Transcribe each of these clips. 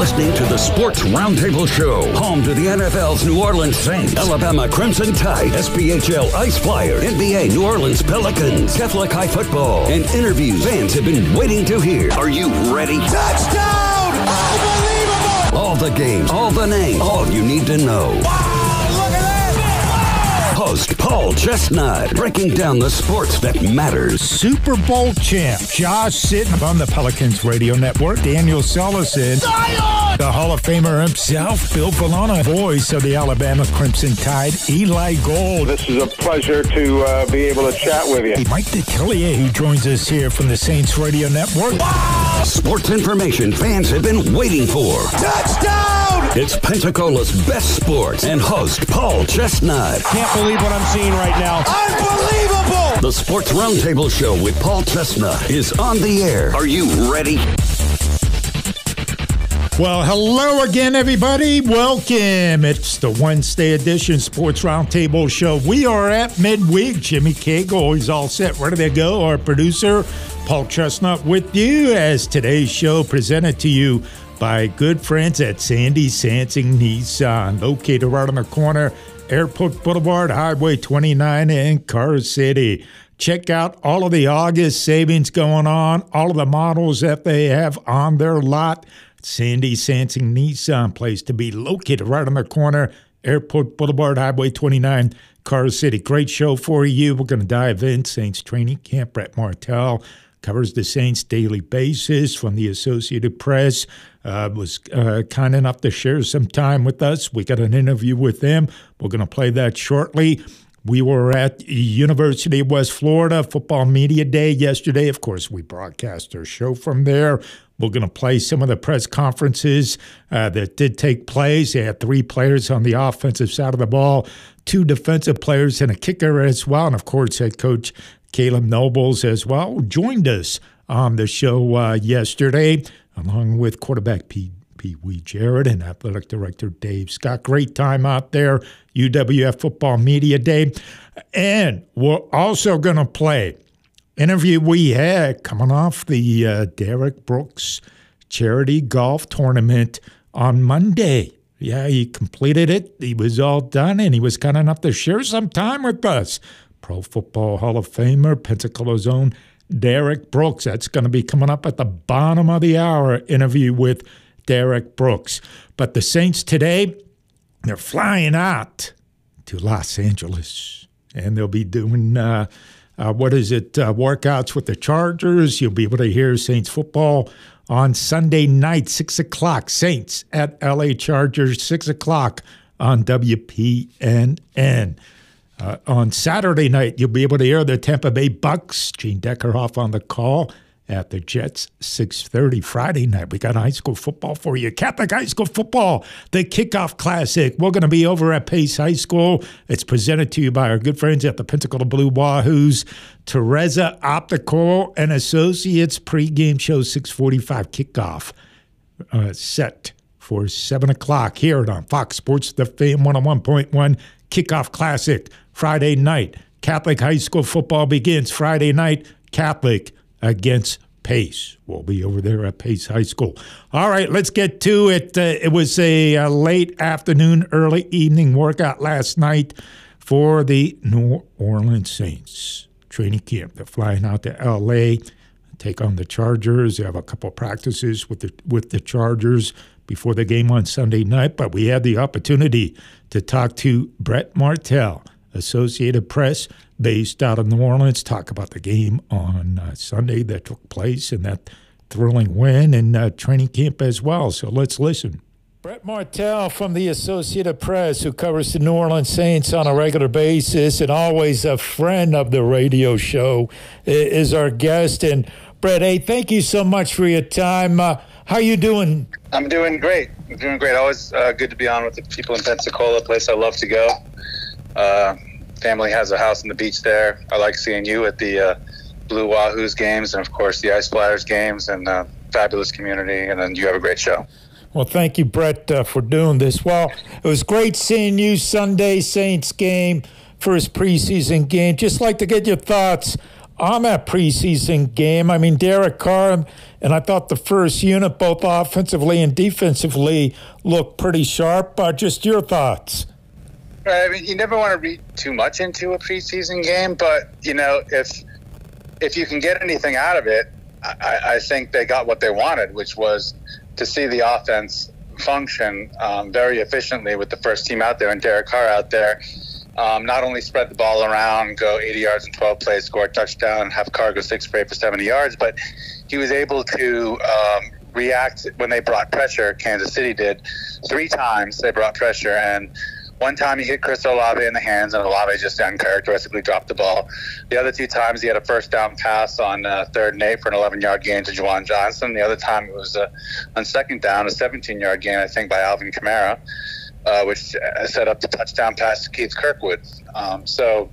listening to the Sports Roundtable Show, home to the NFL's New Orleans Saints, Alabama Crimson Tide, SPHL Ice Flyer, NBA New Orleans Pelicans, Catholic High Football, and interviews fans have been waiting to hear. Are you ready? Touchdown! Unbelievable! All the games, all the names, all you need to know. Wow, look at that! Host Paul Chestnut breaking down the sports that matters. Super Bowl champ Josh Sitton on the Pelicans radio network. Daniel Sullivan, Zion! The Hall of Famer himself, Bill Polian, voice of the Alabama Crimson Tide, Eli Gold, This is a pleasure to uh, be able to chat with you. Mike Detillier, who joins us here from the Saints radio network. Sports information fans have been waiting for. Touchdown! It's Pensacola's best sports and host Paul Chestnut. Can't believe what I'm seeing right now. Unbelievable! The Sports Roundtable Show with Paul Chestnut is on the air. Are you ready? Well, hello again, everybody. Welcome. It's the Wednesday edition Sports Roundtable Show. We are at midweek. Jimmy Cagle is all set, ready to go. Our producer, Paul Chestnut, with you as today's show presented to you by good friends at Sandy Sansing Nissan, located right on the corner, Airport Boulevard, Highway 29 in Car City. Check out all of the August savings going on, all of the models that they have on their lot. Sandy Sansing Nissan, place to be located right on the corner, Airport Boulevard, Highway 29, Car City. Great show for you. We're going to dive in. Saints training camp. Brett Martel covers the Saints daily basis from the Associated Press. Uh, was uh, kind enough to share some time with us. We got an interview with him. We're going to play that shortly. We were at University of West Florida Football Media Day yesterday. Of course, we broadcast our show from there. We're going to play some of the press conferences uh, that did take place. They had three players on the offensive side of the ball, two defensive players, and a kicker as well. And of course, head coach Caleb Nobles as well joined us on the show uh, yesterday, along with quarterback Pete. Pee Wee Jarrett and athletic director Dave Scott. Great time out there, UWF Football Media Day. And we're also going to play interview we had coming off the uh, Derrick Brooks charity golf tournament on Monday. Yeah, he completed it. He was all done, and he was kind enough to share some time with us. Pro Football Hall of Famer, Pensacola's own Derrick Brooks. That's going to be coming up at the bottom of the hour. Interview with Derrick Brooks. But the Saints today, they're flying out to Los Angeles, and they'll be doing. Uh, uh, what is it? Uh, workouts with the Chargers. You'll be able to hear Saints football on Sunday night, 6 o'clock. Saints at LA Chargers, 6 o'clock on WPNN. Uh, on Saturday night, you'll be able to hear the Tampa Bay Bucks. Gene Deckerhoff on the call at the Jets, 6.30 Friday night. We got high school football for you. Catholic High School Football, the Kickoff Classic. We're going to be over at Pace High School. It's presented to you by our good friends at the Pensacola Blue Wahoos. Teresa Optical and Associates pregame show, 645 kickoff uh, set for 7 o'clock here on Fox Sports, the Fame 101.1 Kickoff Classic. Friday night, Catholic High School football begins Friday night, Catholic against Pace. We'll be over there at Pace High School. All right, let's get to it. Uh, it was a, uh late afternoon, early evening workout last night for the New Orleans Saints training camp. They're flying out to LA, take on the Chargers. They have a couple practices with the with the Chargers before the game on Sunday night. But we had the opportunity to talk to Brett Martel, Associated Press, based out of New Orleans, talk about the game on uh, Sunday that took place and that thrilling win and uh, training camp as well. So let's listen. Brett Martel from the Associated Press, who covers the New Orleans Saints on a regular basis and always a friend of the radio show, is our guest. And Brett, hey, thank you so much for your time. Uh, how you doing? I'm doing great. I'm doing great. Always uh, good to be on with the people in Pensacola, a place I love to go. Uh, family has a house on the beach there. I like seeing you at the uh, Blue Wahoos games and, of course, the Ice Flyers games and uh, fabulous community. And then you have a great show. Well, thank you, Brett, uh, for doing this. Well, it was great seeing you Sunday Saints game, first preseason game. Just like to get your thoughts on that preseason game. I mean, Derek Carr, and I thought the first unit, both offensively and defensively, looked pretty sharp. Uh, just your thoughts. I mean, you never want to read too much into a preseason game, but you know, if if you can get anything out of it, I, I think they got what they wanted, which was to see the offense function um, very efficiently with the first team out there and Derek Carr out there. Um, not only spread the ball around, go 80 yards in 12 plays, score a touchdown, have Carr go six for for 70 yards, but he was able to um, react when they brought pressure. Kansas City did three times. They brought pressure and one time he hit Chris Olave in the hands, and Olave just uncharacteristically dropped the ball. The other two times he had a first down pass on uh, third and eight for an 11 yard gain to Juwan Johnson. The other time it was uh, on second down, a 17 yard gain, I think, by Alvin Kamara, uh, which uh, set up the touchdown pass to Keith Kirkwood. Um, so,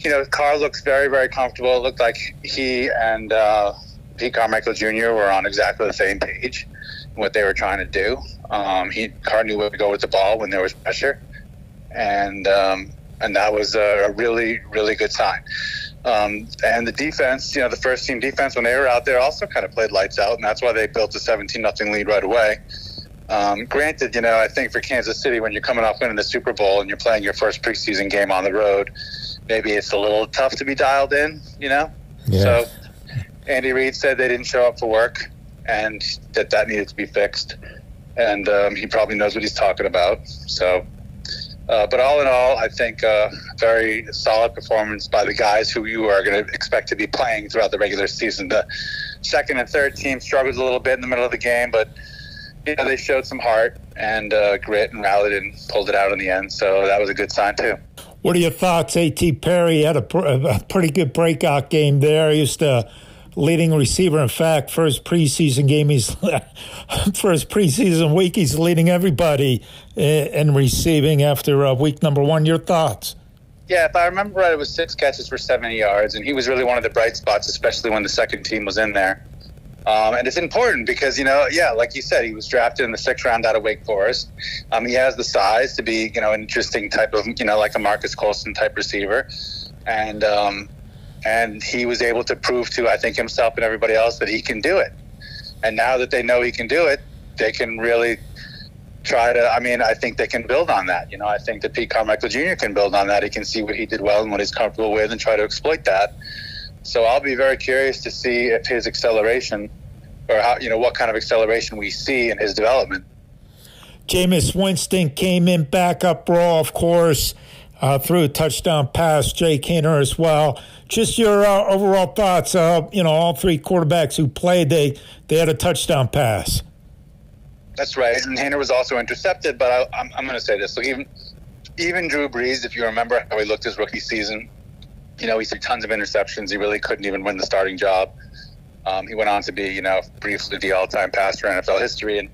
you know, Carr looks very, very comfortable. It looked like he and uh, Pete Carmichael Jr. were on exactly the same page what they were trying to do. Um, he Carr knew where to go with the ball when there was pressure, and um, and that was a, a, really really good sign. Um, and the defense, you know, the first team defense when they were out there also kind of played lights out, and that's why they built a 17 nothing lead right away. Um, granted, you know, I think for Kansas City, when you're coming off winning the Super Bowl and you're playing your first preseason game on the road, maybe it's a little tough to be dialed in, you know. Yeah. So Andy Reid said they didn't show up for work and that that needed to be fixed. And um, he probably knows what he's talking about. So, uh, but all in all, I think uh, very solid performance by the guys who you are going to expect to be playing throughout the regular season. The second and third team struggled a little bit in the middle of the game, but you know they showed some heart and uh, grit and rallied and pulled it out in the end. So that was a good sign too. What are your thoughts? A.T. Perry had a, a pretty good breakout game there. He used to leading receiver. In fact, first preseason game, he's first preseason week, he's leading everybody in receiving after uh, week number one. Your thoughts? Yeah, if I remember right, it was six catches for 70 yards, and he was really one of the bright spots, especially when the second team was in there. Um, and it's important because, you know, yeah, like you said, he was drafted in the sixth round out of Wake Forest. Um, he has the size to be, you know, an interesting type of, you know, like a Marques Colston type receiver. And, um, and he was able to prove to I think himself and everybody else that he can do it. And now that they know he can do it, they can really try to. I mean, I think they can build on that. You know, I think that Pete Carmichael Jr. can build on that. He can see what he did well and what he's comfortable with, and try to exploit that. So I'll be very curious to see if his acceleration, or how you know what kind of acceleration we see in his development. Jameis Winston came in backup role, of course, uh, a touchdown pass. Jake Haener as well just your uh, overall thoughts. Uh, you know, all three quarterbacks who played, they they had a touchdown pass. That's right, and Haener was also intercepted. But I, am I'm, I'm going to say this: so even even Drew Brees, if you remember how he looked his rookie season, you know, he threw tons of interceptions. He really couldn't even win the starting job. Um, he went on to be, you know, briefly the all-time passer in NFL history, and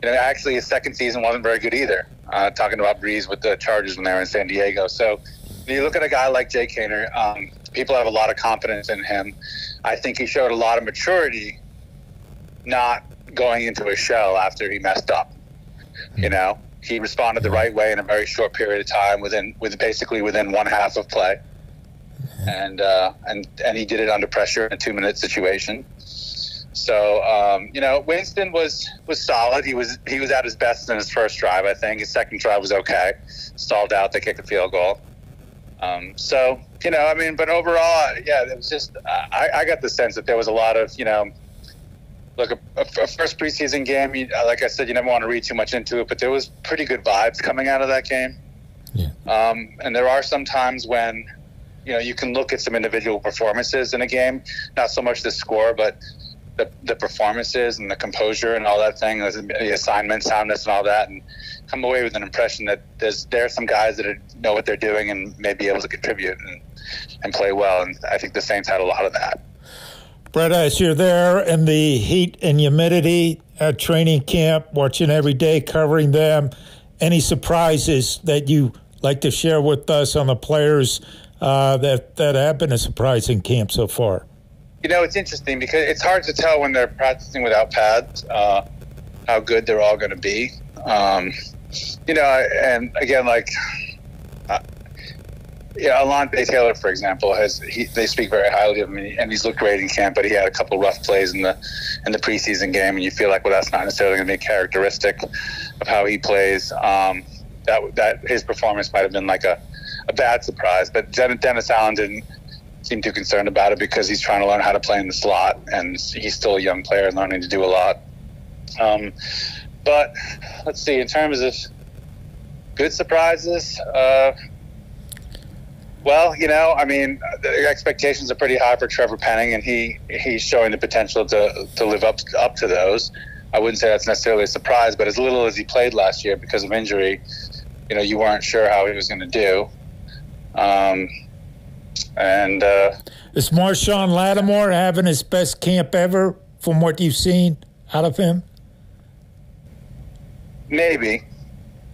you know, actually his second season wasn't very good either. Uh, talking about Brees with the Chargers when they were in San Diego, so you look at a guy like Jay Haener, um, people have a lot of confidence in him. I think he showed a lot of maturity, not going into a shell after he messed up. You hmm. know, he responded the right way in a very short period of time, within with basically within one half of play, and uh, and and he did it under pressure in a two minute situation. So um, you know, Winston was was solid. He was he was at his best in his first drive. I think his second drive was okay. Stalled out. They kicked a field goal. Um, so you know, I mean, but overall, yeah, it was just I, I got the sense that there was a lot of you know, look a, a first preseason game. You, like I said, you never want to read too much into it, but there was pretty good vibes coming out of that game. Yeah. Um, and there are some times when you know you can look at some individual performances in a game, not so much the score, but the, the performances and the composure and all that thing, the assignment soundness and all that, and come away with an impression that there's there are some guys that are, know what they're doing and may be able to contribute and, and play well. And I think the Saints had a lot of that. Brett, as you're there in the heat and humidity at training camp, watching every day, covering them, any surprises that you like to share with us on the players uh, that that have been a surprise in camp so far? You know, it's interesting because it's hard to tell when they're practicing without pads uh, how good they're all going to be. Um, you know, and again, like uh, yeah, Alontae Taylor, for example, has he, they speak very highly of him, and he's looked great in camp. But he had a couple rough plays in the in the preseason game, and you feel like well, that's not necessarily going to be characteristic of how he plays. Um, that that his performance might have been like a, a bad surprise, but Dennis Allen didn't seem too concerned about it because he's trying to learn how to play in the slot, and he's still a young player learning to do a lot. Um, but let's see, in terms of good surprises. Uh, well, you know, I mean, the expectations are pretty high for Trevor Penning, and he he's showing the potential to to live up up to those. I wouldn't say that's necessarily a surprise, but as little as he played last year because of injury, you know, you weren't sure how he was going to do. Um, and uh, is Marshon Lattimore having his best camp ever from what you've seen out of him? Maybe.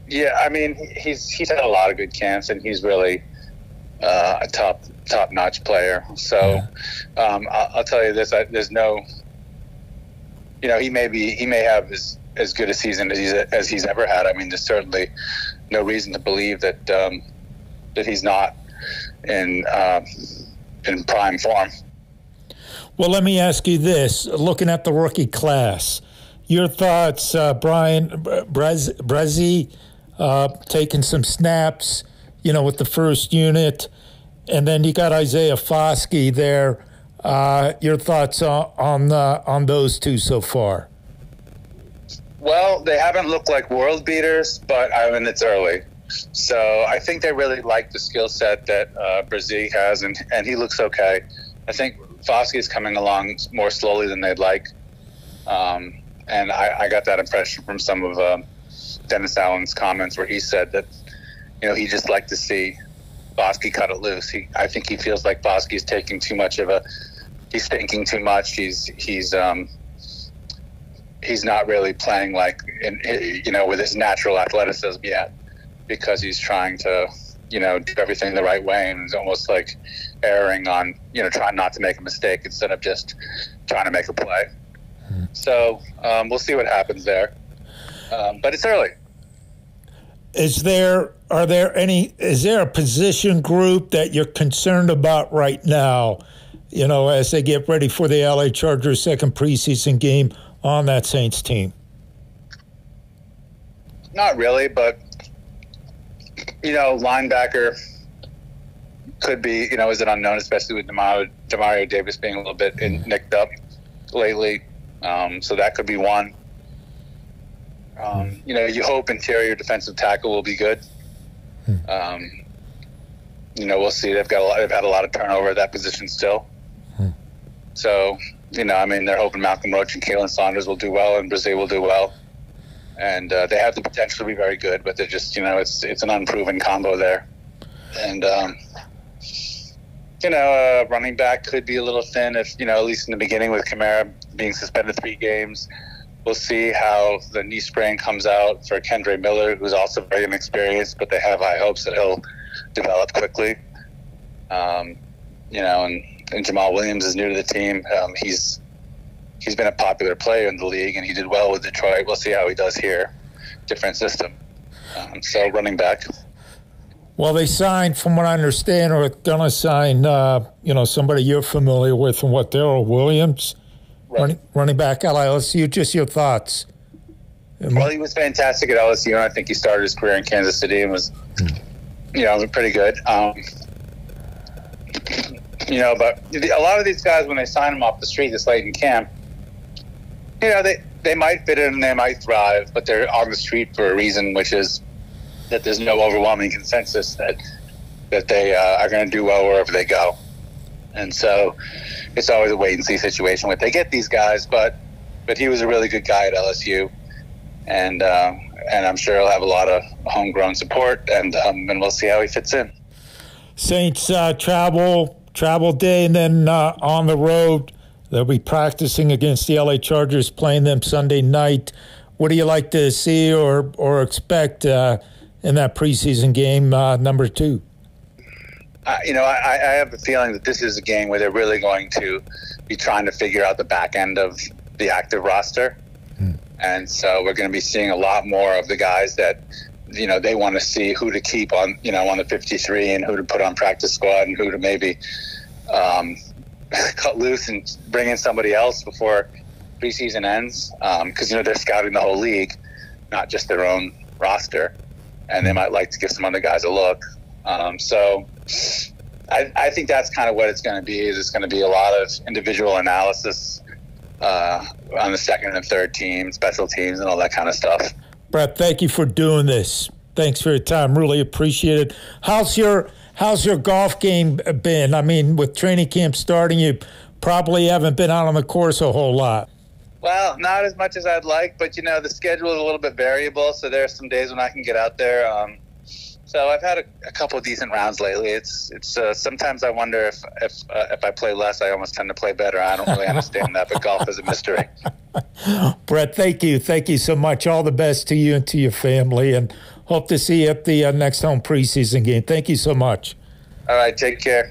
Yeah, I mean, he's he's had a lot of good camps, and he's really uh, a top top notch player. So um, I'll, I'll, tell you this: I, there's no, you know, he may be he may have as as good a season as he's as he's ever had. I mean, there's certainly no reason to believe that um, that he's not in uh, in prime form. Well, let me ask you this: looking at the rookie class, your thoughts, uh, Bryan Bresee, uh, taking some snaps, you know, with the first unit, and then you got Isaiah Foskey there. Uh, your thoughts on on, on those two so far? Well, they haven't looked like world beaters, but I mean it's early. So I think they really like the skill set that uh, Bresee has, and, and he looks okay. I think Foskey is coming along more slowly than they'd like. Um, and I, I, got that impression from some of um, Dennis Allen's comments where he said that, you know, he just liked to see Foskey cut it loose. He, I think he feels like Foskey's taking too much of a, he's thinking too much. He's, he's, um, he's not really playing like, in, you know, with his natural athleticism yet because he's trying to, you know, do everything the right way and it's almost like erring on, you know, trying not to make a mistake instead of just trying to make a play. So um, we'll see what happens there. Um, but it's early. Is there are there any is there a position group that you're concerned about right now? You know, as they get ready for the LA Chargers second preseason game on that Saints team. Not really, but you know, linebacker could be, you know, is it unknown, especially with Demario, Demario Davis being a little bit in, nicked up lately. Um, so that could be one. Um, you know, you hope interior defensive tackle will be good. Um, you know, we'll see. They've got a lot, they've had a lot of turnover at that position still. So, you know, I mean, they're hoping Malcolm Roach and Khalen Saunders will do well and Bresee will do well. And uh, they have the potential to be very good, but they're just, you know, it's it's an unproven combo there. And um, you know, uh, running back could be a little thin if, you know, at least in the beginning with Kamara being suspended three games. We'll see how the knee sprain comes out for Kendre Miller, who's also very inexperienced, but they have high hopes that he'll develop quickly. Um, you know, and, and, Jamaal Williams is new to the team. Um, he's he's been a popular player in the league, and he did well with Detroit. We'll see how he does here. Different system. Um, so running back. Well, they signed, from what I understand, or going to sign, uh, you know, somebody you're familiar with, and what Darrel Williams, right. running, running back at LSU. Just your thoughts. Well, he was fantastic at LSU, and I think he started his career in Kansas City and was, you know, pretty good. Um, you know, but a lot of these guys, when they sign them off the street this late in camp, you know, they they might fit in and they might thrive, but they're on the street for a reason, which is that there's no overwhelming consensus that that they uh, are going to do well wherever they go. And so it's always a wait and see situation when they get these guys. But but he was a really good guy at LSU, and uh, and I'm sure he'll have a lot of homegrown support, and um, and we'll see how he fits in. Saints uh, travel travel day, and then uh, on the road. They'll be practicing against the LA Chargers, playing them Sunday night. What do you like to see or or expect? Uh, in that preseason game uh, number two? Uh, you know, I, I, have a feeling that this is a game where they're really going to be trying to figure out the back end of the active roster. Hmm. And so we're going to be seeing a lot more of the guys that you know they want to see who to keep on you know on the 53 and who to put on practice squad and who to maybe um, cut loose and bring in somebody else before preseason ends because you know they're scouting the whole league, not just their own roster, and they might like to give some other guys a look. Um, so I, I think that's kind of what it's going to be. Is it's going to be a lot of individual analysis uh, on the second and third team, special teams, and all that kind of stuff. Brett, thank you for doing this. Thanks for your time. Really appreciate it. How's your How's your golf game been? I mean, with training camp starting, you probably haven't been out on the course a whole lot. Well, not as much as I'd like, but you know the schedule is a little bit variable. So there are some days when I can get out there. Um, so I've had a, a couple of decent rounds lately. It's it's uh, sometimes I wonder if if uh, if I play less, I almost tend to play better. I don't really understand that, but golf is a mystery. Brett, thank you, thank you so much. All the best to you and to your family, and hope to see you at the uh, next home preseason game. Thank you so much. All right, take care.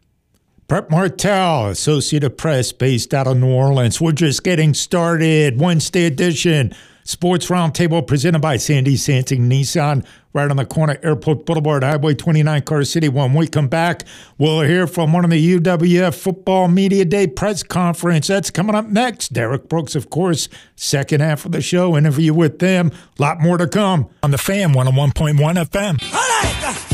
Brett Martel, Associated Press, based out of New Orleans. We're just getting started. Wednesday edition. Sports Roundtable presented by Sandy Sansing Nissan, right on the corner, Airport Boulevard, Highway 29, Car City. When we come back, we'll hear from one of the UWF Football Media Day press conference. That's coming up next. Derrick Brooks, of course, second half of the show, interview with them. A lot more to come on the Fan 101.1 FM.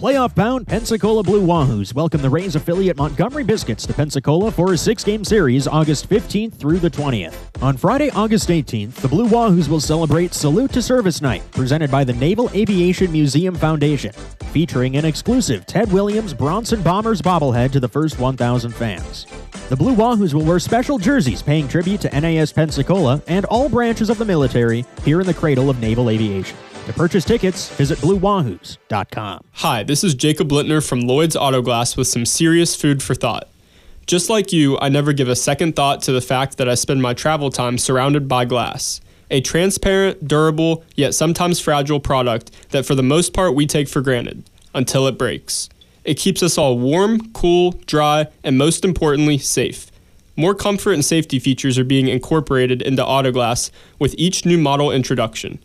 Playoff bound Pensacola Blue Wahoos welcome the Rays affiliate Montgomery Biscuits to Pensacola for a six game series August 15th through the 20th. On Friday, August 18th, the Blue Wahoos will celebrate Salute to Service Night, presented by the Naval Aviation Museum Foundation, featuring an exclusive Ted Williams Bronson Bombers bobblehead to the first 1,000 fans. The Blue Wahoos will wear special jerseys paying tribute to NAS Pensacola and all branches of the military here in the cradle of naval aviation. To purchase tickets, visit BlueWahoos.com. Hi, this is Jacob Littner from Lloyd's Autoglass with some serious food for thought. Just like you, I never give a second thought to the fact that I spend my travel time surrounded by glass. A transparent, durable, yet sometimes fragile product that for the most part we take for granted until it breaks. It keeps us all warm, cool, dry, and most importantly, safe. More comfort and safety features are being incorporated into Autoglass with each new model introduction.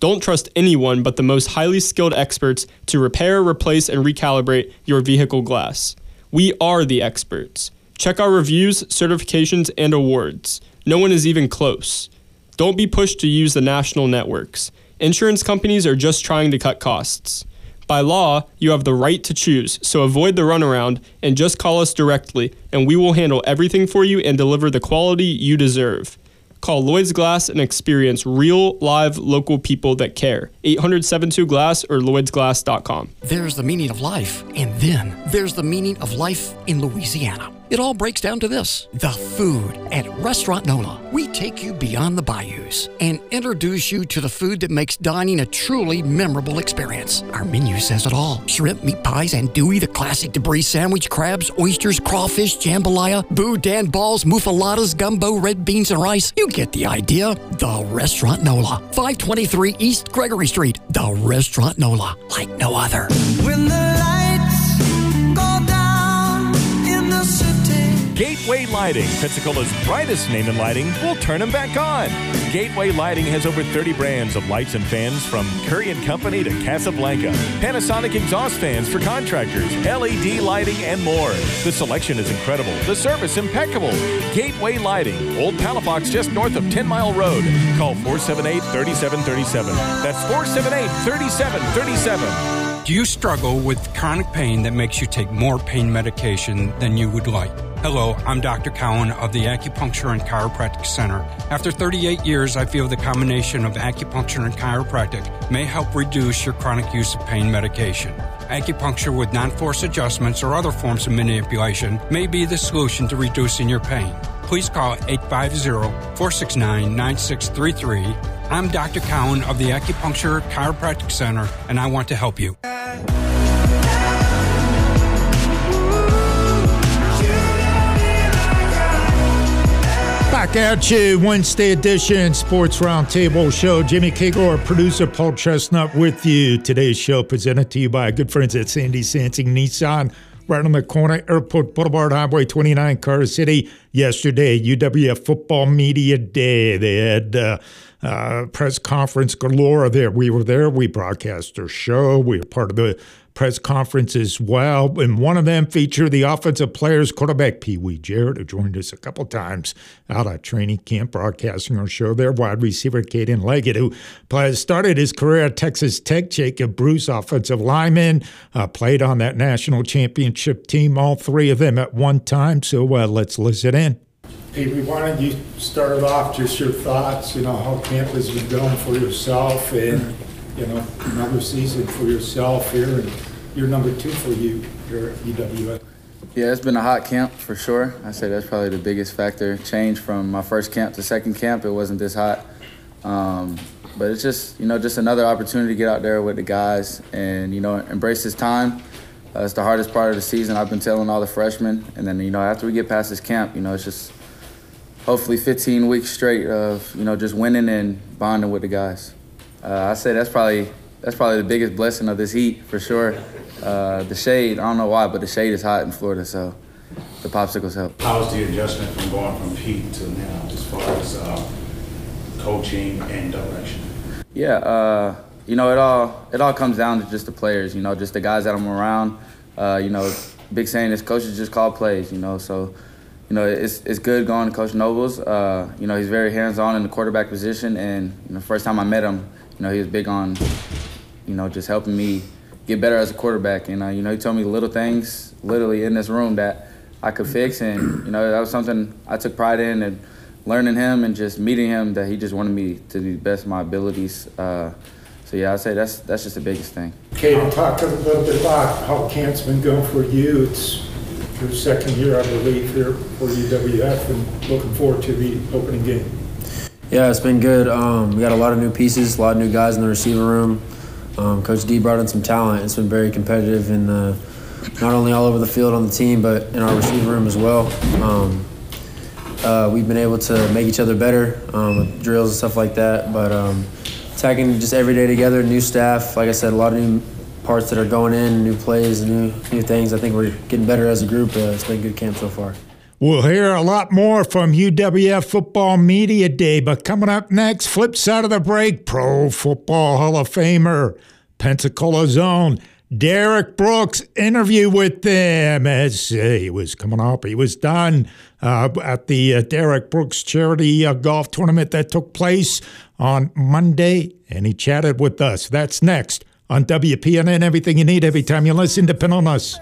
Don't trust anyone but the most highly skilled experts to repair, replace, and recalibrate your vehicle glass. We are the experts. Check our reviews, certifications, and awards. No one is even close. Don't be pushed to use the national networks. Insurance companies are just trying to cut costs. By law, you have the right to choose, so avoid the runaround and just call us directly, and we will handle everything for you and deliver the quality you deserve. Call Lloyd's Glass and experience real, live, local people that care. 800 72 Glass or LloydsGlass.com. There's the meaning of life, and then there's the meaning of life in Louisiana. It all breaks down to this the food at Restaurant Nola. We take you beyond the bayous and introduce you to the food that makes dining a truly memorable experience. Our menu says it all shrimp, meat pies, and Dewey, the classic debris sandwich, crabs, oysters, crawfish, jambalaya, boudin balls, muffaladas, gumbo, red beans, and rice. You get the idea. The Restaurant Nola, 523 East Gregory Street. The Restaurant Nola, like no other. Gateway Lighting, Pensacola's brightest name in lighting, will turn them back on. Gateway Lighting has over 30 brands of lights and fans from Curry & Company to Casablanca, Panasonic exhaust fans for contractors, LED lighting, and more. The selection is incredible. The service impeccable. Gateway Lighting, Old Palafox just north of 10 Mile Road. Call 478-3737. That's 478-3737. Do you struggle with chronic pain that makes you take more pain medication than you would like? Hello, I'm Dr. Cowan of the Acupuncture and Chiropractic Center. After 38 years, I feel the combination of acupuncture and chiropractic may help reduce your chronic use of pain medication. Acupuncture with non force adjustments or other forms of manipulation may be the solution to reducing your pain. Please call 850 469 9633. I'm Dr. Cowan of the Acupuncture Chiropractic Center, and I want to help you. Back at you, Wednesday edition Sports Roundtable Show. Jimmy Kagor, producer Paul Chestnut with you. Today's show presented to you by good friends at Sandy Sansing Nissan, right on the corner, Airport Boulevard, Highway 29, Carter City. Yesterday, UWF Football Media Day. They had uh, uh, press conference galore there. We were there. We broadcast their show. We were part of the press conference as well. And one of them featured the offensive players, quarterback Pee Wee Jarrett, who joined us a couple times out of training camp broadcasting our show there. Wide receiver Caden Leggett, who started his career at Texas Tech. Jacob Bruce, offensive lineman, uh, played on that national championship team, all three of them at one time. So uh, let's listen in. Wee, why don't you start it off, just your thoughts, you know, how camp has been going for yourself and, you know, another season for yourself here and you're number two for you your at Yeah, it's been a hot camp for sure. I say that's probably the biggest factor. Change from my first camp to second camp, it wasn't this hot. Um, but it's just, you know, just another opportunity to get out there with the guys and, you know, embrace this time. Uh, it's the hardest part of the season. I've been telling all the freshmen. And then, you know, after we get past this camp, you know, it's just hopefully 15 weeks straight of, you know, just winning and bonding with the guys. Uh, I say that's probably that's probably the biggest blessing of this heat for sure. Uh, the shade, I don't know why, but the shade is hot in Florida, so the popsicles help. How's the adjustment from going from peak to now as far as uh, coaching and direction? Yeah, uh, you know, it all it all comes down to just the players, you know, just the guys that I'm around. Uh, you know, big saying is coaches just call plays, you know, so you know, it's it's good going to Coach Nobles. Uh, you know, he's very hands-on in the quarterback position, and you know, the first time I met him, you know, he was big on, you know, just helping me get better as a quarterback. And uh, you know, he told me little things, literally in this room that I could fix, and you know, that was something I took pride in and learning him and just meeting him that he just wanted me to do the best of my abilities. Uh, so yeah, I'd say that's that's just the biggest thing. Okay, talk a little bit about how camp's been going for you. It's your second year, I believe, here for UWF, and looking forward to the opening game. Yeah, it's been good. Um, we got a lot of new pieces, a lot of new guys in the receiver room. Um, Coach D brought in some talent. It's been very competitive, and uh, not only all over the field on the team, but in our receiver room as well. Um, uh, we've been able to make each other better um, with drills and stuff like that. But um, attacking just every day together, new staff. Like I said, a lot of new parts that are going in, new plays, new new things. I think we're getting better as a group. Uh, it's been a good camp so far. We'll hear a lot more from UWF Football Media Day, but coming up next, flip side of the break, Pro Football Hall of Famer, Pensacola Zone, Derrick Brooks interview with them as uh, he was coming up. He was done uh, at the uh, Derrick Brooks charity uh, golf tournament that took place on Monday, and he chatted with us. That's next on WPNN. Everything you need every time you listen, depend on us.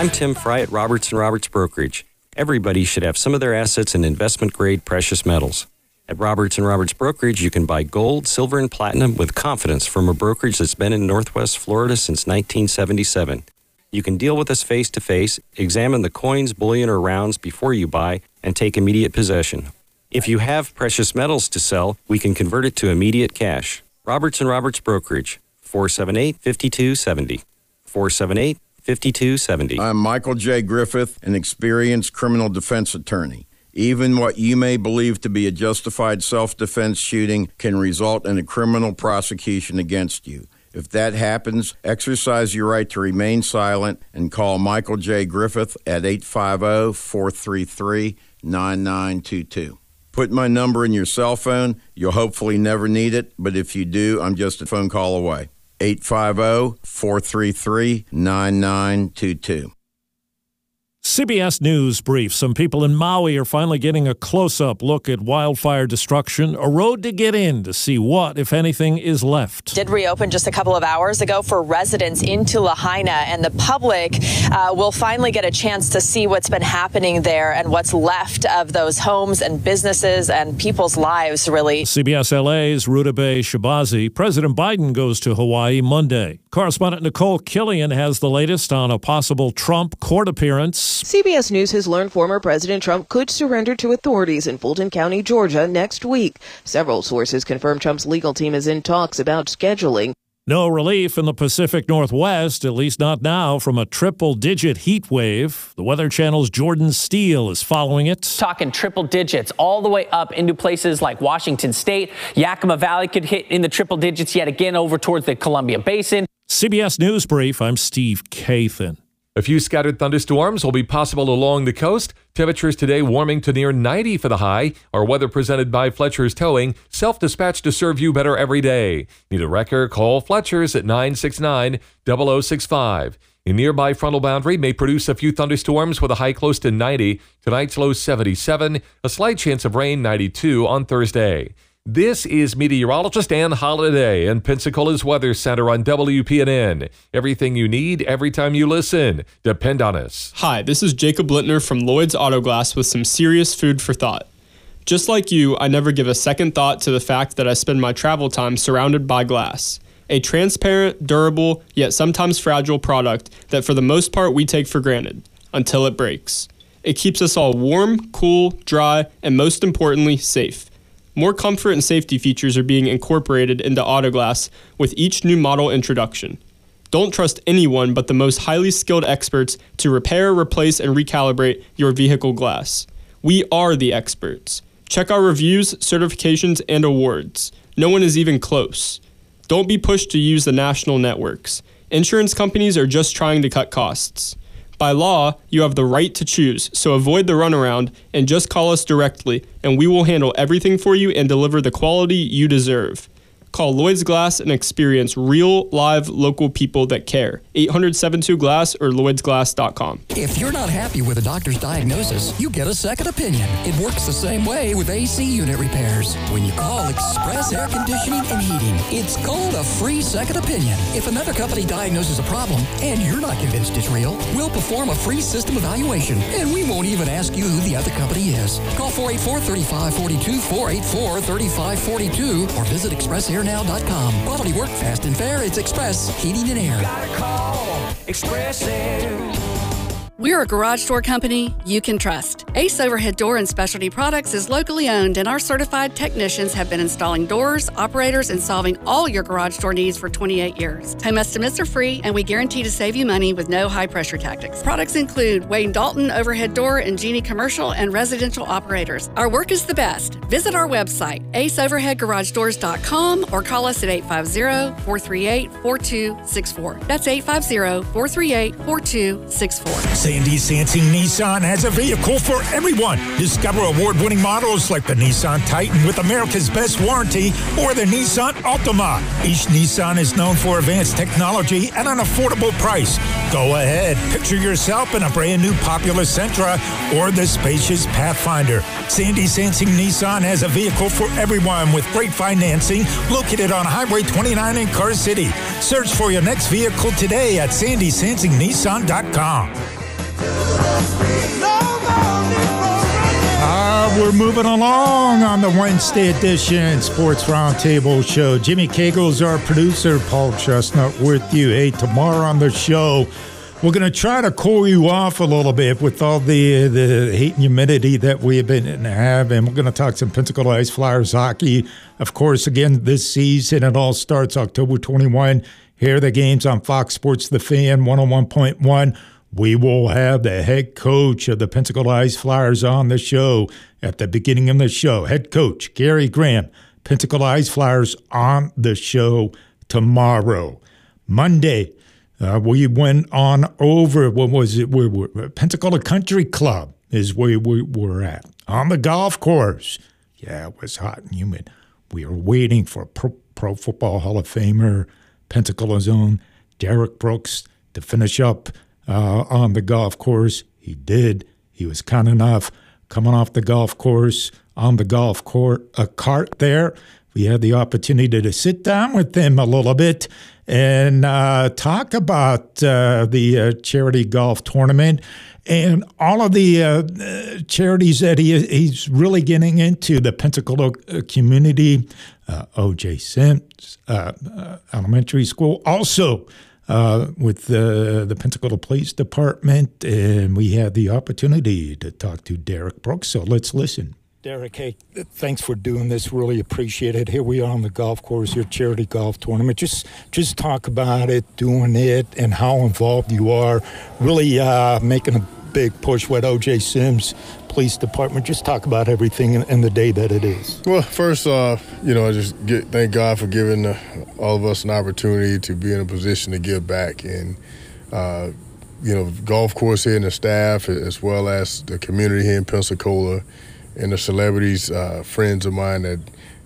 I'm Tim Fry at Robertson Roberts Brokerage. Everybody should have some of their assets in investment grade precious metals. At Robertson Roberts Brokerage, you can buy gold, silver, and platinum with confidence from a brokerage that's been in Northwest Florida since 1977. You can deal with us face to face, examine the coins, bullion, or rounds before you buy, and take immediate possession. If you have precious metals to sell, we can convert it to immediate cash. Robertson Roberts Brokerage, 478 5270. 478 5270. I'm Michael J. Griffith, an experienced criminal defense attorney. Even what you may believe to be a justified self defense shooting can result in a criminal prosecution against you. If that happens, exercise your right to remain silent and call Michael J. Griffith at 850 433 9922. Put my number in your cell phone. You'll hopefully never need it, but if you do, I'm just a phone call away. 850 433 9922. CBS News brief. Some people in Maui are finally getting a close up look at wildfire destruction, a road to get in to see what, if anything, is left. Did reopen just a couple of hours ago for residents into Lahaina, and the public uh, will finally get a chance to see what's been happening there and what's left of those homes and businesses and people's lives, really. CBS LA's Rudabeh Shahbazi. President Biden goes to Hawaii Monday. Correspondent Nicole Killion has the latest on a possible Trump court appearance. CBS News has learned former President Trump could surrender to authorities in Fulton County, Georgia next week. Several sources confirm Trump's legal team is in talks about scheduling No relief in the Pacific Northwest, at least not now, from a triple digit heat wave. The Weather Channel's Jordan Steele is following it. Talking triple digits all the way up into places like Washington State. Yakima Valley could hit in the triple digits yet again over towards the Columbia Basin. CBS News Brief, I'm Steve Kathan. A few scattered thunderstorms will be possible along the coast. Temperatures today warming to near 90 for the high. Our weather presented by Fletcher's Towing, self dispatched to serve you better every day. Need a wrecker? Call Fletcher's at 969 0065. A nearby frontal boundary may produce a few thunderstorms with a high close to 90. Tonight's low 77. A slight chance of rain 92 on Thursday. This is meteorologist Ann Holiday and Pensacola's Weather Center on WPNN. Everything you need every time you listen. Depend on us. Hi, this is Jacob Littner from Lloyd's Auto Glass with some serious food for thought. Just like you, I never give a second thought to the fact that I spend my travel time surrounded by glass. A transparent, durable, yet sometimes fragile product that for the most part we take for granted until it breaks. It keeps us all warm, cool, dry, and most importantly, safe. More comfort and safety features are being incorporated into Autoglass with each new model introduction. Don't trust anyone but the most highly skilled experts to repair, replace, and recalibrate your vehicle glass. We are the experts. Check our reviews, certifications, and awards. No one is even close. Don't be pushed to use the national networks. Insurance companies are just trying to cut costs. By law, you have the right to choose, so avoid the runaround and just call us directly, and we will handle everything for you and deliver the quality you deserve. Call Lloyd's Glass and experience real, live, local people that care. 800 72 Glass or Lloyd'sGlass.com. If you're not happy with a doctor's diagnosis, you get a second opinion. It works the same way with AC unit repairs. When you call Express Air Conditioning and Heating, it's called a free second opinion. If another company diagnoses a problem and you're not convinced it's real, we'll perform a free system evaluation and we won't even ask you who the other company is. Call 484 3542 484 3542 or visit ExpressAirNow.com. Quality work fast and fair. It's Express Heating and Air. Express Air. We're a garage door company you can trust. Ace Overhead Door and Specialty Products is locally owned, and our certified technicians have been installing doors, operators, and solving all your garage door needs for 28 years. Home estimates are free, and we guarantee to save you money with no high pressure tactics. Products include Wayne Dalton Overhead Door and Genie Commercial and Residential Operators. Our work is the best. Visit our website, aceoverheadgaragedoors.com, or call us at 850 438 4264. That's 850 438 4264. Sandy Sansing Nissan has a vehicle for everyone. Discover award-winning models like the Nissan Titan with America's best warranty or the Nissan Altima. Each Nissan is known for advanced technology at an affordable price. Go ahead, picture yourself in a brand new popular Sentra or the spacious Pathfinder. Sandy Sansing Nissan has a vehicle for everyone with great financing located on Highway 29 in Car City. Search for your next vehicle today at sandysansingnissan.com. Uh, we're moving along on the Wednesday edition Sports Roundtable Show. Jimmy Cagle's our producer, Paul Chestnut with you. Hey, tomorrow on the show, we're going to try to cool you off a little bit with all the the heat and humidity that we've been having. We're going to talk some Pensacola Ice Flyers hockey. Of course, again, this season, it all starts October 21. Here are the games on Fox Sports The Fan 101.1. We will have the head coach of the Pensacola Ice Flyers on the show at the beginning of the show. Head coach Gary Graham, Pensacola Ice Flyers on the show tomorrow. Monday, uh, we went on over, what was it? We were, Pensacola Country Club is where we were at. On the golf course. Yeah, it was hot and humid. We were waiting for Pro, Pro Football Hall of Famer, Pensacola's own Derrick Brooks to finish up uh, on the golf course. He did. He was kind enough coming off the golf course on the golf court a cart there. We had the opportunity to sit down with him a little bit and uh, talk about uh, the uh, charity golf tournament and all of the uh, uh, charities that he he's really getting into the Pensacola uh, community, O.J. Semmes Elementary School, also uh, with the, the Pensacola Police Department, and we had the opportunity to talk to Derrick Brooks. So let's listen. Derrick, hey, thanks for doing this. Really appreciate it. Here we are on the golf course, your charity golf tournament. Just, just talk about it, doing it, and how involved you are. Really uh, making a big push with OJ Semmes Police Department. Just talk about everything and, in the day that it is. Well, first off, you know, I just get thank God for giving uh, all of us an opportunity to be in a position to give back and. Uh, you know, golf course here and the staff, as well as the community here in Pensacola, and the celebrities, uh, friends of mine that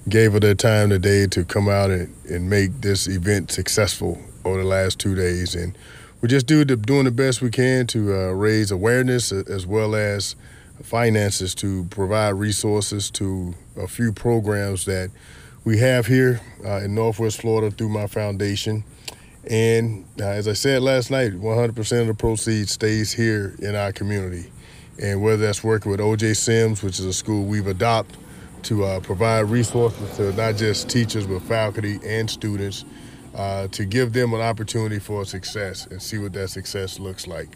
gave of their time today to come out and, and make this event successful over the last two days. And we just do the, doing the best we can to uh, raise awareness as well as finances to provide resources to a few programs that we have here uh, in Northwest Florida through my foundation. And uh, as I said last night, 100% of the proceeds stays here in our community. And whether that's working with OJ Semmes, which is a school we've adopted to uh, provide resources to not just teachers, but faculty and students uh, to give them an opportunity for success and see what that success looks like.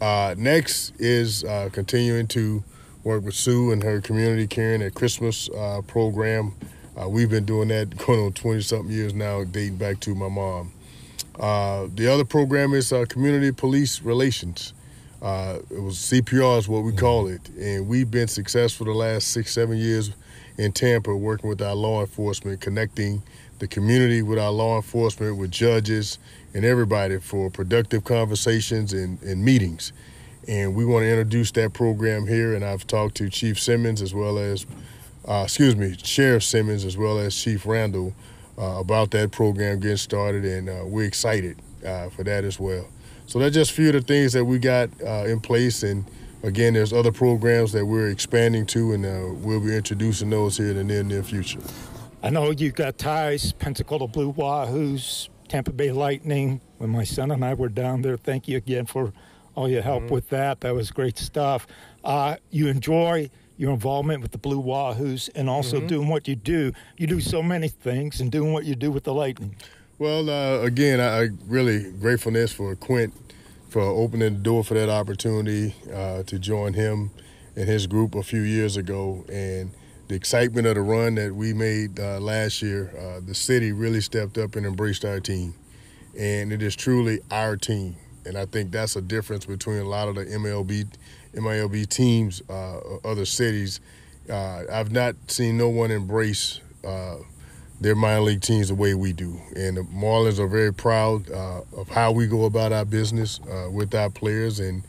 Uh, next is uh, continuing to work with Sue and her community caring at Christmas uh, program. Uh, we've been doing that going on 20 something years now, dating back to my mom. Uh, the other program is uh, community police relations. Uh, it was CPR is what we call it, and we've been successful the last six, seven years in Tampa, working with our law enforcement, connecting the community with our law enforcement, with judges and everybody for productive conversations and, and meetings. And we want to introduce that program here. And I've talked to Chief Simmons as well as, uh, excuse me, Sheriff Simmons as well as Chief Randall uh, about that program getting started, and uh, we're excited uh, for that as well. So that's just a few of the things that we got uh, in place, and again, there's other programs that we're expanding to, and uh, we'll be introducing those here in the near near future. I know you've got ties, Pensacola Blue Wahoos, Tampa Bay Lightning. When my son and I were down there, thank you again for all your help Mm-hmm. with that. That was great stuff. Uh, you enjoy your involvement with the Blue Wahoos and also Mhm. doing what you do. You do so many things and doing what you do with the Lightning. Well, uh, again, I, I really gratefulness for Quint for opening the door for that opportunity uh, to join him and his group a few years ago, and the excitement of the run that we made uh, last year. Uh, the city really stepped up and embraced our team, and it is truly our team. And I think that's a difference between a lot of the MLB MILB teams, uh, other cities. Uh, I've not seen no one embrace uh, their minor league teams the way we do. And the Marlins are very proud uh, of how we go about our business with our players. And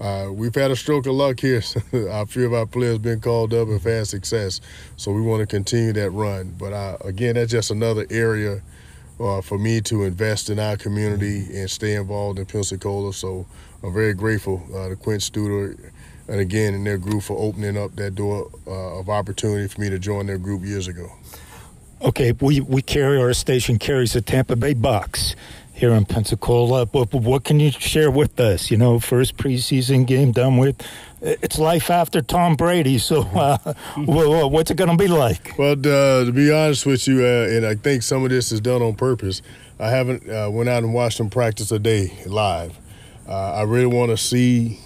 uh, we've had a stroke of luck here. a few of our players been called up and had success. So we want to continue that run. But uh, again, that's just another area uh, for me to invest in our community and stay involved in Pensacola. So I'm very grateful uh, to Quint Studer and again in their group for opening up that door uh, of opportunity for me to join their group years ago. Okay, we, we carry our station carries the Tampa Bay Bucks here in Pensacola. But what can you share with us? You know, first preseason game done with. It's life after Tom Brady. So, uh, what's it going to be like? Well, uh, to be honest with you, uh, and I think some of this is done on purpose. I haven't uh, went out and watched them practice a day live. Uh, I really want to see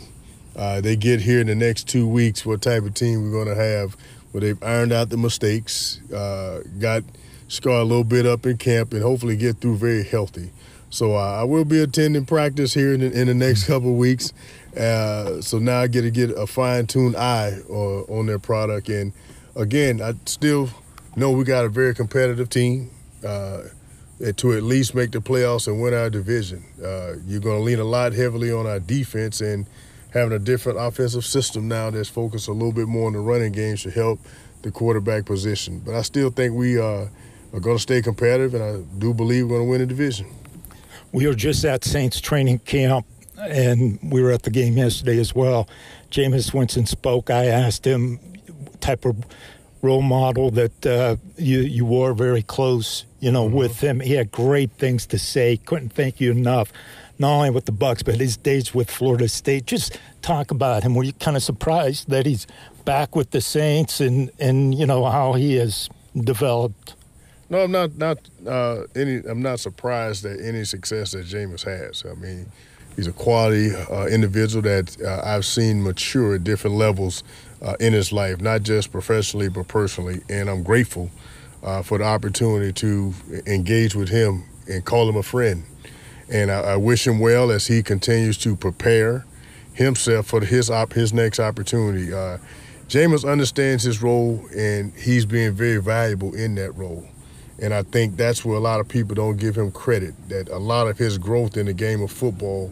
uh, they get here in the next two weeks what type of team we're going to have. Where they've ironed out the mistakes, got scarred a little bit up in camp, and hopefully get through very healthy. So uh, I will be attending practice here in the, in the next couple weeks. Uh, so now I get to get a fine tuned eye uh, on their product. And again, I still know we got a very competitive team uh, to at least make the playoffs and win our division. Uh, you're going to lean a lot heavily on our defense and having a different offensive system now that's focused a little bit more on the running game should help the quarterback position. But I still think we uh, are going to stay competitive, and I do believe we're going to win the division. We were just at Saints training camp, and we were at the game yesterday as well. Jameis Winston spoke. I asked him type of role model that uh, you you were very close, you know, with him. He had great things to say. Couldn't thank you enough. Not only with the Bucks, but his days with Florida State. Just talk about him. Were you kind of surprised that he's back with the Saints and and you know how he has developed? No, I'm not not uh, any. I'm not surprised at any success that Jameis has. I mean, He's a quality uh, individual that uh, I've seen mature at different levels uh, in his life, not just professionally but personally. And I'm grateful uh, for the opportunity to engage with him and call him a friend. And I, I wish him well as he continues to prepare himself for his op- his next opportunity. Uh, Jameis understands his role, and he's being very valuable in that role. And I think that's where a lot of people don't give him credit. That a lot of his growth in the game of football,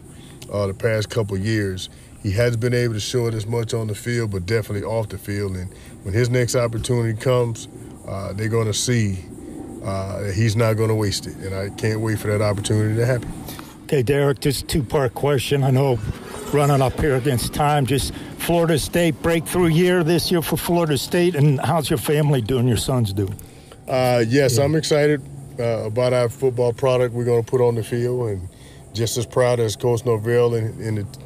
uh, the past couple years, he hasn't been able to show it as much on the field, but definitely off the field. And when his next opportunity comes, uh, they're going to see uh, that he's not going to waste it. And I can't wait for that opportunity to happen. Okay, Derrick, just two part question. I know running up here against time, just Florida State breakthrough year this year for Florida State, and how's your family doing? Your sons doing? Uh, yes, I'm excited uh, about our football product we're going to put on the field, and just as proud as Coach Norvell and, and the,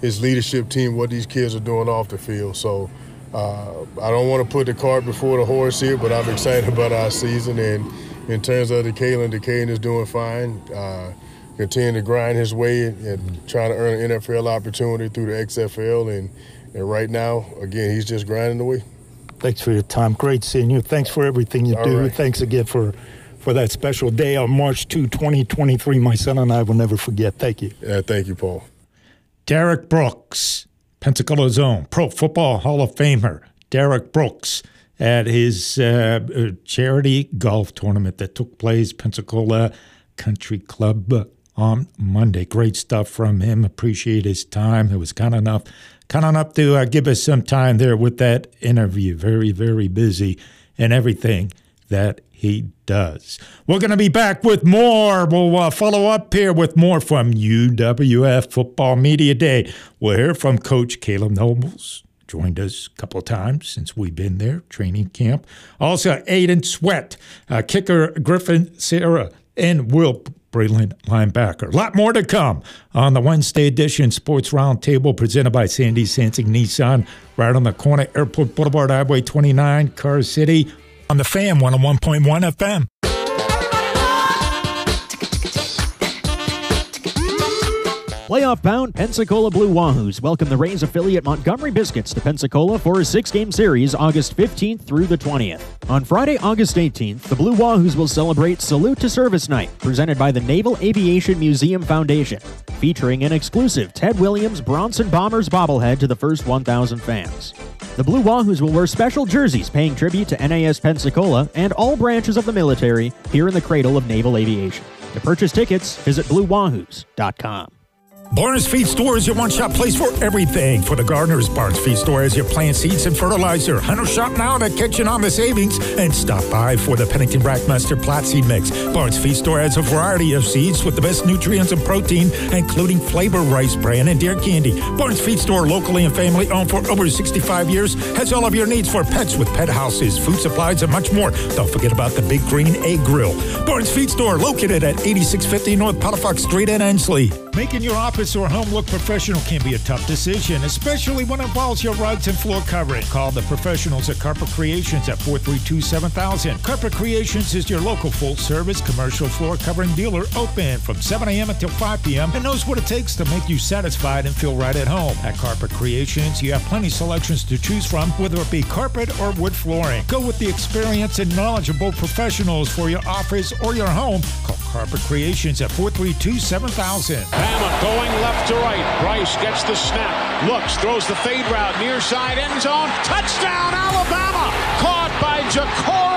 his leadership team, what these kids are doing off the field. So uh, I don't want to put the cart before the horse here, but I'm excited about our season. And in terms of the Kalen, the Kalen is doing fine. Uh, to grind his way and, and trying to earn an NFL opportunity through the XFL. And, and right now, again, he's just grinding away. Thanks for your time. Great seeing you. Thanks for everything you All do. right. Thanks again for for that special day on March 2, 2023. My son and I will never forget. Thank you. Yeah, thank you, Paul. Derrick Brooks, Pensacola Zone, Pro Football Hall of Famer. Derrick Brooks at his uh, uh, charity golf tournament that took place Pensacola Country Club on Monday. Great stuff from him. Appreciate his time. It was kind enough, kind up to uh, give us some time there with that interview. Very, very busy and everything that he does. We're going to be back with more. We'll uh, follow up here with more from UWF Football Media Day. We'll hear from Coach Caleb Nobles. Joined us a couple of times since we've been there, training camp. Also, Aiden Sweat, uh, kicker Griffin Sarah, and Will Breland, linebacker. A lot more to come on the Wednesday edition Sports Roundtable presented by Sandy Sansing Nissan, right on the corner, Airport Boulevard, Highway 29, Car City, on the FAM 101.1 FM. Playoff bound Pensacola Blue Wahoos welcome the Rays affiliate Montgomery Biscuits to Pensacola for a six game series August 15th through the 20th. On Friday, August 18th, the Blue Wahoos will celebrate Salute to Service Night presented by the Naval Aviation Museum Foundation, featuring an exclusive Ted Williams Bronson Bombers bobblehead to the first 1,000 fans. The Blue Wahoos will wear special jerseys paying tribute to NAS Pensacola and all branches of the military here in the cradle of naval aviation. To purchase tickets, visit bluewahoos.com. Barnes Feed Store is your one-stop place for everything. For the gardeners, Barnes Feed Store has your plant seeds and fertilizer. Hunter shop now to catch you on the savings and stop by for the Pennington Rackmaster Plat Seed Mix. Barnes Feed Store has a variety of seeds with the best nutrients and protein, including flavor rice bran and deer candy. Barnes Feed Store, locally and family owned for over 65 years, has all of your needs for pets with pet houses, food supplies, and much more. Don't forget about the Big Green Egg Grill. Barnes Feed Store, located at 8650 North Palafox Street in Ensley. Making your office or home look professional can be a tough decision, especially when it involves your rugs and floor covering. Call the professionals at Carpet Creations at 432 7000. Carpet Creations is your local full service commercial floor covering dealer open from 7 a.m. until 5 p.m. and knows what it takes to make you satisfied and feel right at home. At Carpet Creations, you have plenty selections to choose from, whether it be carpet or wood flooring. Go with the experienced and knowledgeable professionals for your office or your home. Call Carpet Creations at 432 7000. Bama going left to right. Bryce gets the snap, looks, throws the fade route, near side end zone. Touchdown, Alabama! Caught by Ja'Corey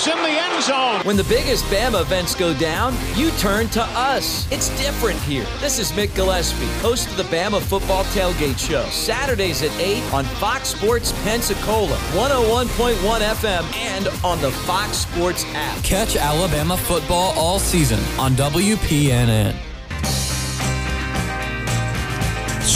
Brooks in the end zone. When the biggest Bama events go down, you turn to us. It's different here. This is Mick Gillespie, host of the Bama Football Tailgate Show. Saturdays at 8 on Fox Sports Pensacola, 101.1 FM, and on the Fox Sports app. Catch Alabama football all season on WPNN.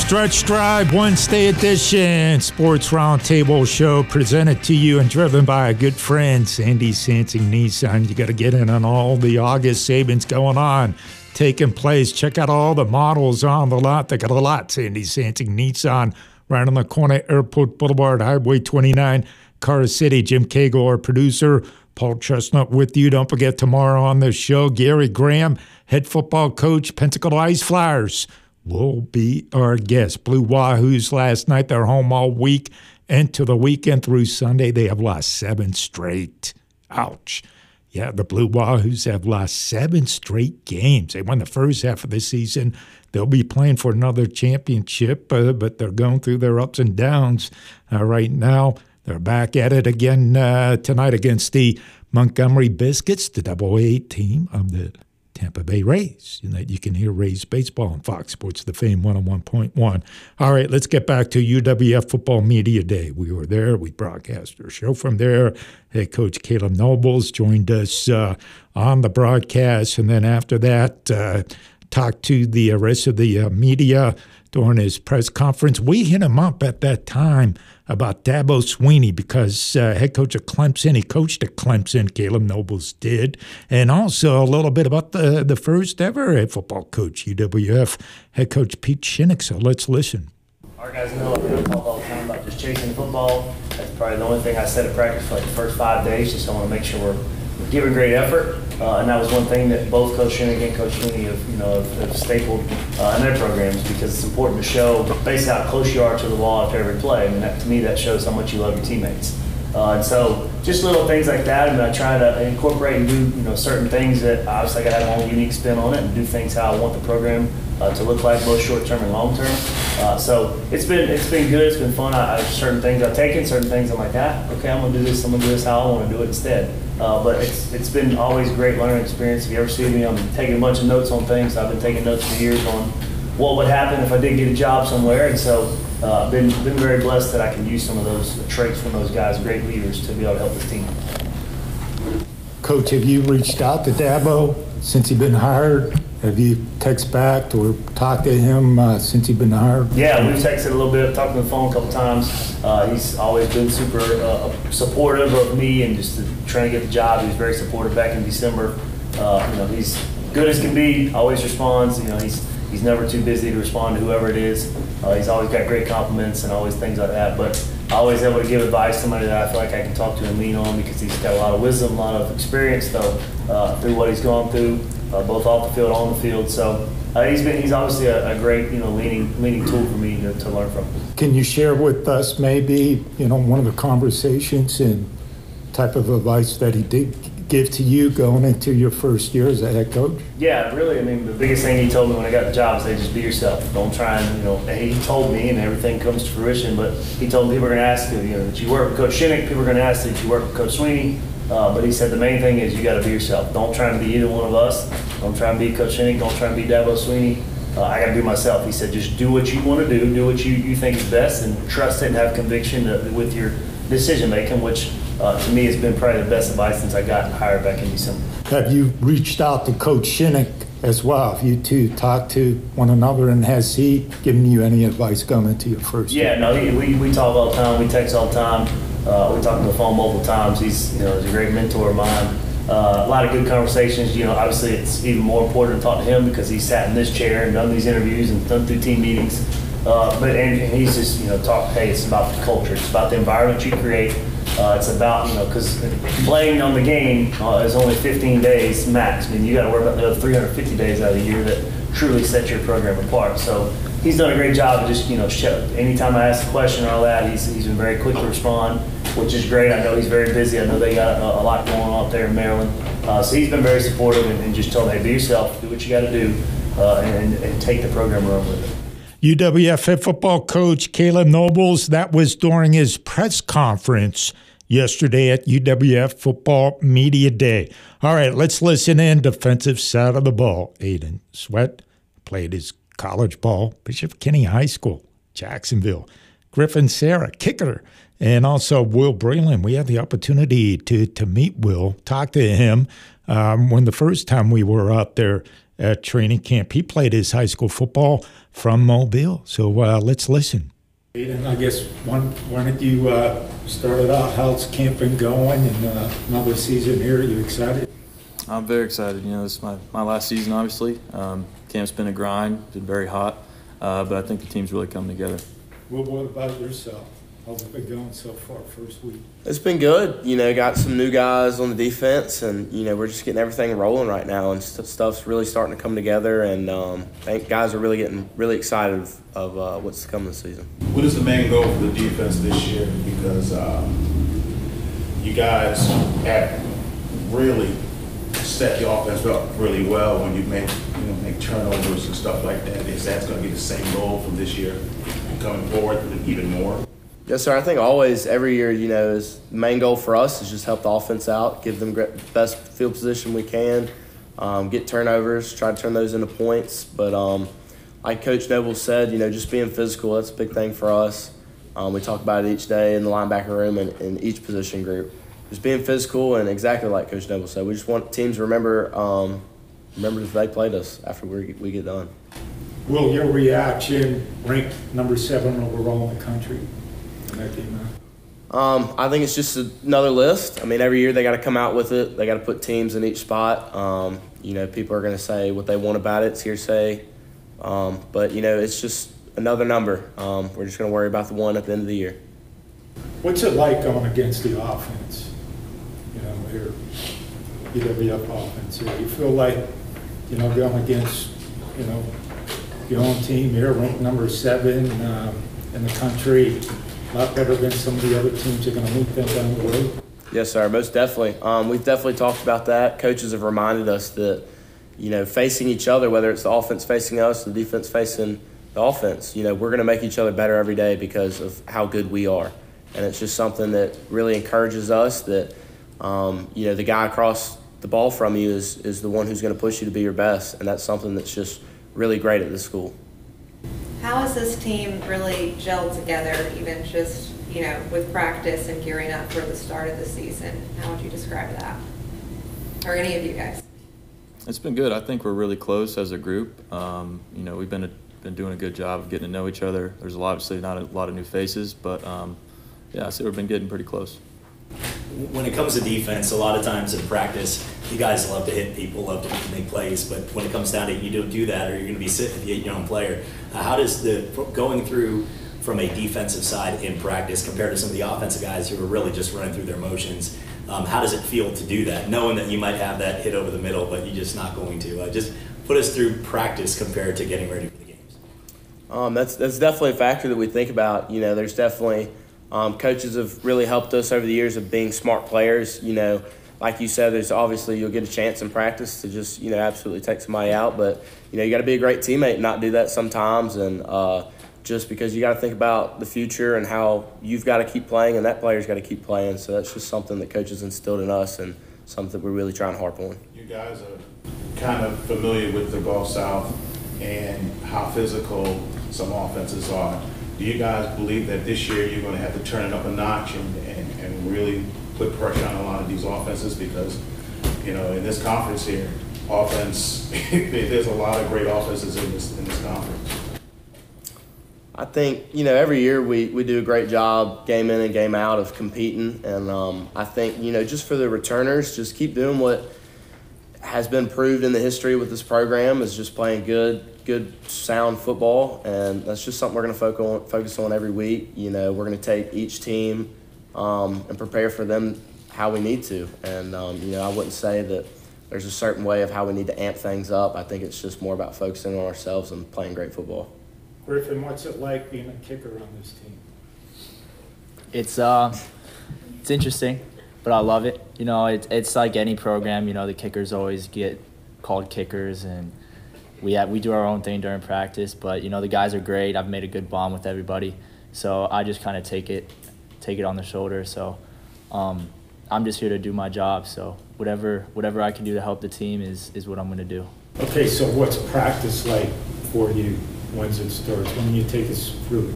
Stretch Drive Wednesday edition Sports Roundtable Show presented to you and driven by a good friend, Sandy Sansing Nissan. You got to get in on all the August savings going on, taking place. Check out all the models on the lot. They got a lot, Sandy Sansing Nissan, right on the corner, Airport Boulevard, Highway 29, Car City. Jim Cagle, our producer. Paul Chestnut with you. Don't forget tomorrow on the show, Gary Graham, head football coach, Pensacola Ice Flyers will be our guest. Blue Wahoos last night, they're home all week. Into the weekend through Sunday, they have lost seven straight. Ouch. Yeah, the Blue Wahoos have lost seven straight games. They won the first half of the season. They'll be playing for another championship, uh, but they're going through their ups and downs uh, right now. They're back at it again uh, tonight against the Montgomery Biscuits, the double A team of the Tampa Bay Rays. You, know, you can hear Rays baseball on Fox Sports, the Fame 101.1. All right, let's get back to UWF Football Media Day. We were there. We broadcast our show from there. Head coach Caleb Nobles joined us uh, on the broadcast. And then after that, uh, talked to the rest of the uh, media during his press conference. We hit him up at that time about Dabo Swinney because uh, head coach of Clemson, he coached at Clemson, Caleb Nobles did, and also a little bit about the, the first ever head football coach, UWF head coach Pete Shinnick. So let's listen. Our guys know I talk all the time about just chasing football. That's probably the only thing I said at practice for like the first five days, just I want to make sure we're, giving great effort. Uh, and that was one thing that both Coach Shinnick and Coach Swinney have, you know, have, have stapled uh, in their programs because it's important to show basically how close you are to the wall after every play. I mean, that, to me, that shows how much you love your teammates. Uh, and so just little things like that. I mean, I try to incorporate and do, you know, certain things that obviously I got to have my own unique spin on it and do things how I want the program uh, to look like both short term and long term. Uh, so it's been it's been good. It's been fun. I, I, certain things I've taken, certain things I'm like, ah, okay, I'm gonna do this. I'm gonna do this how I want to do it instead. Uh, but it's it's been always a great learning experience. If you ever see me, I'm taking a bunch of notes on things. I've been taking notes for years on what would happen if I did get a job somewhere, and so uh, I've been been very blessed that I can use some of those traits from those guys, great leaders, to be able to help this team. Coach, have you reached out to Dabo since he's been hired? Have you texted back or talked to him uh, since he's been hired? Yeah, we've texted a little bit, talked on the phone a couple times. Uh, he's always been super uh, supportive of me and just trying to get the job. He was very supportive back in December. Uh, you know, he's good as can be. Always responds. You know, he's he's never too busy to respond to whoever it is. Uh, he's always got great compliments and always things like that. But always able to give advice to somebody that I feel like I can talk to and lean on because he's got a lot of wisdom, a lot of experience though uh, through what he's gone through uh, both off the field, on the field. So uh, he's been he's obviously a, a, great you know leading leading tool for me to, to learn from. Can you share with us maybe you know one of the conversations and type of advice that he did give to you going into your first year as a head coach? Yeah, really. I mean, the biggest thing he told me when I got the job is, "Hey, just be yourself. Don't try and you know." He told me, and everything comes to fruition. But he told me people are going to ask you, you know, that you work with Coach Shinnick. People are going to ask that you work with Coach Swinney. Uh, but he said the main thing is you got to be yourself. Don't try and be either one of us. Don't try and be Coach Shinnick. Don't try and be Dabo Swinney. Uh, I got to be myself. He said just do what you want to do, do what you, you think is best, and trust it and have conviction with your decision making, which uh, to me has been probably the best advice since I got hired back in December. Have you reached out to Coach Shinnick as well? Have you two talked to one another, and has he given you any advice going into your first yeah, year? no, we, we talk all the time. We text all the time. Uh, we talked on the phone multiple times. He's, you know, he's a great mentor of mine. Uh, a lot of good conversations. You know, obviously it's even more important to talk to him because he's sat in this chair and done these interviews and done through team meetings. Uh, but and, and, he's just you know talk. Hey, it's about the culture. It's about the environment you create. Uh, it's about you know because playing on the game uh, is only 15 days max. I mean, you got to worry about the other 350 days out of the year that truly set your program apart. So he's done a great job of just you know anytime I ask a question or all that, he's he's been very quick to respond which is great. I know he's very busy. I know they got a, a lot going on up there in Maryland. Uh, so he's been very supportive and, and, just told me, be yourself, do what you got to do, uh, and, and, take the program run with it. UWF head football coach Caleb Nobles, that was during his press conference yesterday at UWF Football Media Day. All right, let's listen in. Defensive side of the ball. Aiden Sweat played his college ball, Bishop Kenny High School, Jacksonville. Griffin Sarah, kicker and also Will Breland. We had the opportunity to to meet Will, talk to him um, when the first time we were out there at training camp. He played his high school football from Mobile. So uh, let's listen. And I guess one, why don't you uh, start it out? How's camp been going and uh, another season here? Are you excited? I'm very excited. You know, this is my, my last season, obviously. Um, camp's been a grind, been very hot, uh, but I think the team's really come together. Well, what about yourself? How's it been going so far, first week? It's been good. You know, got some new guys on the defense, and you know we're just getting everything rolling right now, and st- stuff's really starting to come together. And um, I think guys are really getting really excited of, of uh, what's to come this season. What is the main goal for the defense this year? Because uh, you guys have really set the offense up really well when you make you know make turnovers and stuff like that. Is that going to be the same goal from this year and coming forward even more? Yes, sir. I think always, every year, you know, is main goal for us is just help the offense out, give them the best field position we can, um, get turnovers, try to turn those into points. But um, like Coach Noble said, you know, just being physical, that's a big thing for us. Um, we talk about it each day in the linebacker room and in each position group. Just being physical and exactly like Coach Noble said, we just want teams to remember um, remember that they played us after we, we get done. Will, your reaction, ranked number seven overall in the country, came out? Um, I think it's just another list. I mean, every year they got to come out with it. They got to put teams in each spot. Um, you know, people are going to say what they want about it. It's hearsay. Um, but, you know, it's just another number. Um, we're just going to worry about the one at the end of the year. What's it like going against the offense? You know, here, UWF offense here. You feel like, you know, going against, you know, your own team here, ranked number seven um, in the country, lot better than some of the other teams are going to meet them down the road. Yes, sir. Most definitely. Um, we've definitely talked about that. Coaches have reminded us that, you know, facing each other, whether it's the offense facing us, the defense facing the offense, you know, we're going to make each other better every day because of how good we are. And it's just something that really encourages us that, um, you know, the guy across the ball from you is, is the one who's going to push you to be your best. And that's something that's just really great at this school. How has this team really gelled together, even just, you know, with practice and gearing up for the start of the season? How would you describe that? Or any of you guys? It's been good. I think we're really close as a group. Um, you know, we've been been doing a good job of getting to know each other. There's obviously not a lot of new faces, but um, yeah, I say we've been getting pretty close. When it comes to defense, a lot of times in practice, you guys love to hit people, love to make plays, but when it comes down to it, you don't do that, or you're going to be sitting if you hit your own player. How does the going through from a defensive side in practice compared to some of the offensive guys who are really just running through their motions? Um, how does it feel to do that, knowing that you might have that hit over the middle, but you're just not going to? Uh, just put us through practice compared to getting ready for the games. Um, that's that's definitely a factor that we think about. You know, there's definitely um, coaches have really helped us over the years of being smart players. You know, like you said, there's obviously you'll get a chance in practice to just you know absolutely take somebody out, but you know you got to be a great teammate and not do that sometimes, and uh, just because you got to think about the future and how you've got to keep playing and that player's got to keep playing. So that's just something that coaches instilled in us and something we're really trying to harp on. You guys are kind of familiar with the Gulf South and how physical some offenses are. Do you guys believe that this year you're going to have to turn it up a notch and, and, and really put pressure on a lot of these offenses? Because, you know, in this conference here, offense, there's a lot of great offenses in this, in this conference. I think you know every year we, we do a great job game in and game out of competing, and um, I think you know just for the returners, just keep doing what has been proved in the history with this program is just playing good good sound football, and that's just something we're going to focus on focus on every week. You know, we're going to take each team um, and prepare for them how we need to, and um, you know I wouldn't say that there's a certain way of how we need to amp things up. I think it's just more about focusing on ourselves and playing great football. Griffin, what's it like being a kicker on this team? It's uh, it's interesting, but I love it. You know, it's it's like any program. You know, the kickers always get called kickers, and we have we do our own thing during practice. But you know, the guys are great. I've made a good bond with everybody, so I just kind of take it, take it on the shoulder. So, um, I'm just here to do my job. So whatever whatever I can do to help the team is is what I'm going to do. Okay, so what's practice like for you? When's it starts? When you take us through?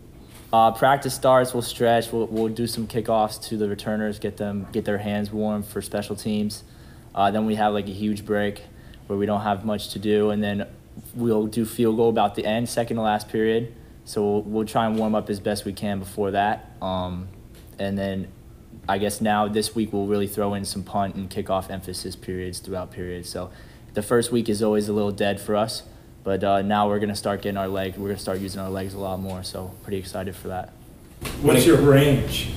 Uh, practice starts. We'll stretch. We'll, we'll do some kickoffs to the returners, get them get their hands warm for special teams. Uh, then we have like a huge break where we don't have much to do, and then we'll do field goal about the end, second to last period. So we'll, we'll try and warm up as best we can before that. Um, and then I guess now this week we'll really throw in some punt and kickoff emphasis periods throughout periods. So the first week is always a little dead for us. But uh, now we're going to start getting our legs. We're going to start using our legs a lot more. So pretty excited for that. What's your range?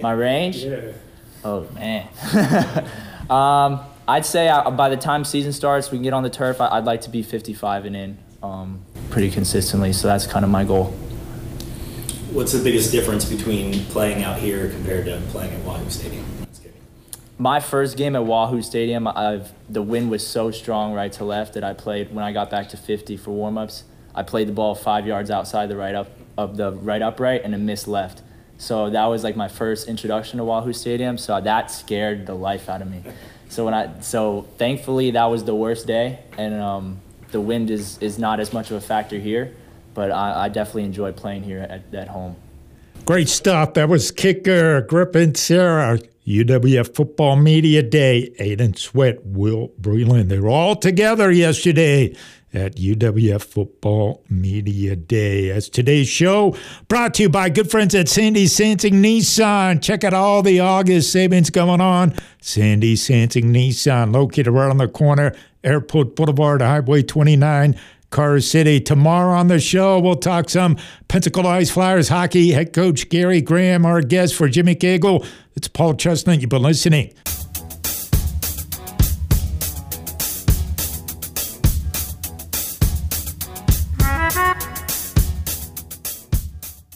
My range? Yeah. Oh man. um, I'd say uh, by the time season starts, we can get on the turf. I- I'd like to be 55 and in um, pretty consistently. So that's kind of my goal. What's the biggest difference between playing out here compared to playing at Wahoo Stadium? My first game at Wahoo Stadium, I've, the wind was so strong right to left that I played when I got back to 50 for warmups. I played the ball five yards outside the right up of the right upright and a missed left. So that was like my first introduction to Wahoo Stadium. So that scared the life out of me. So when I so thankfully that was the worst day, and um, the wind is is not as much of a factor here. But I, I definitely enjoy playing here at, at home. Great stuff. That was kicker Griffin Sarah. UWF Football Media Day. Aiden Sweat, Will Breland. They were all together yesterday at UWF Football Media Day. As today's show brought to you by good friends at Sandy Sansing Nissan. Check out all the August savings going on. Sandy Sansing Nissan, located right on the corner, Airport Boulevard, Highway 29. Car City. Tomorrow on the show, we'll talk some Pensacola Ice Flyers hockey. Head coach Gary Graham, our guest for Jimmy Cagle. It's Paul Chestnut. You've been listening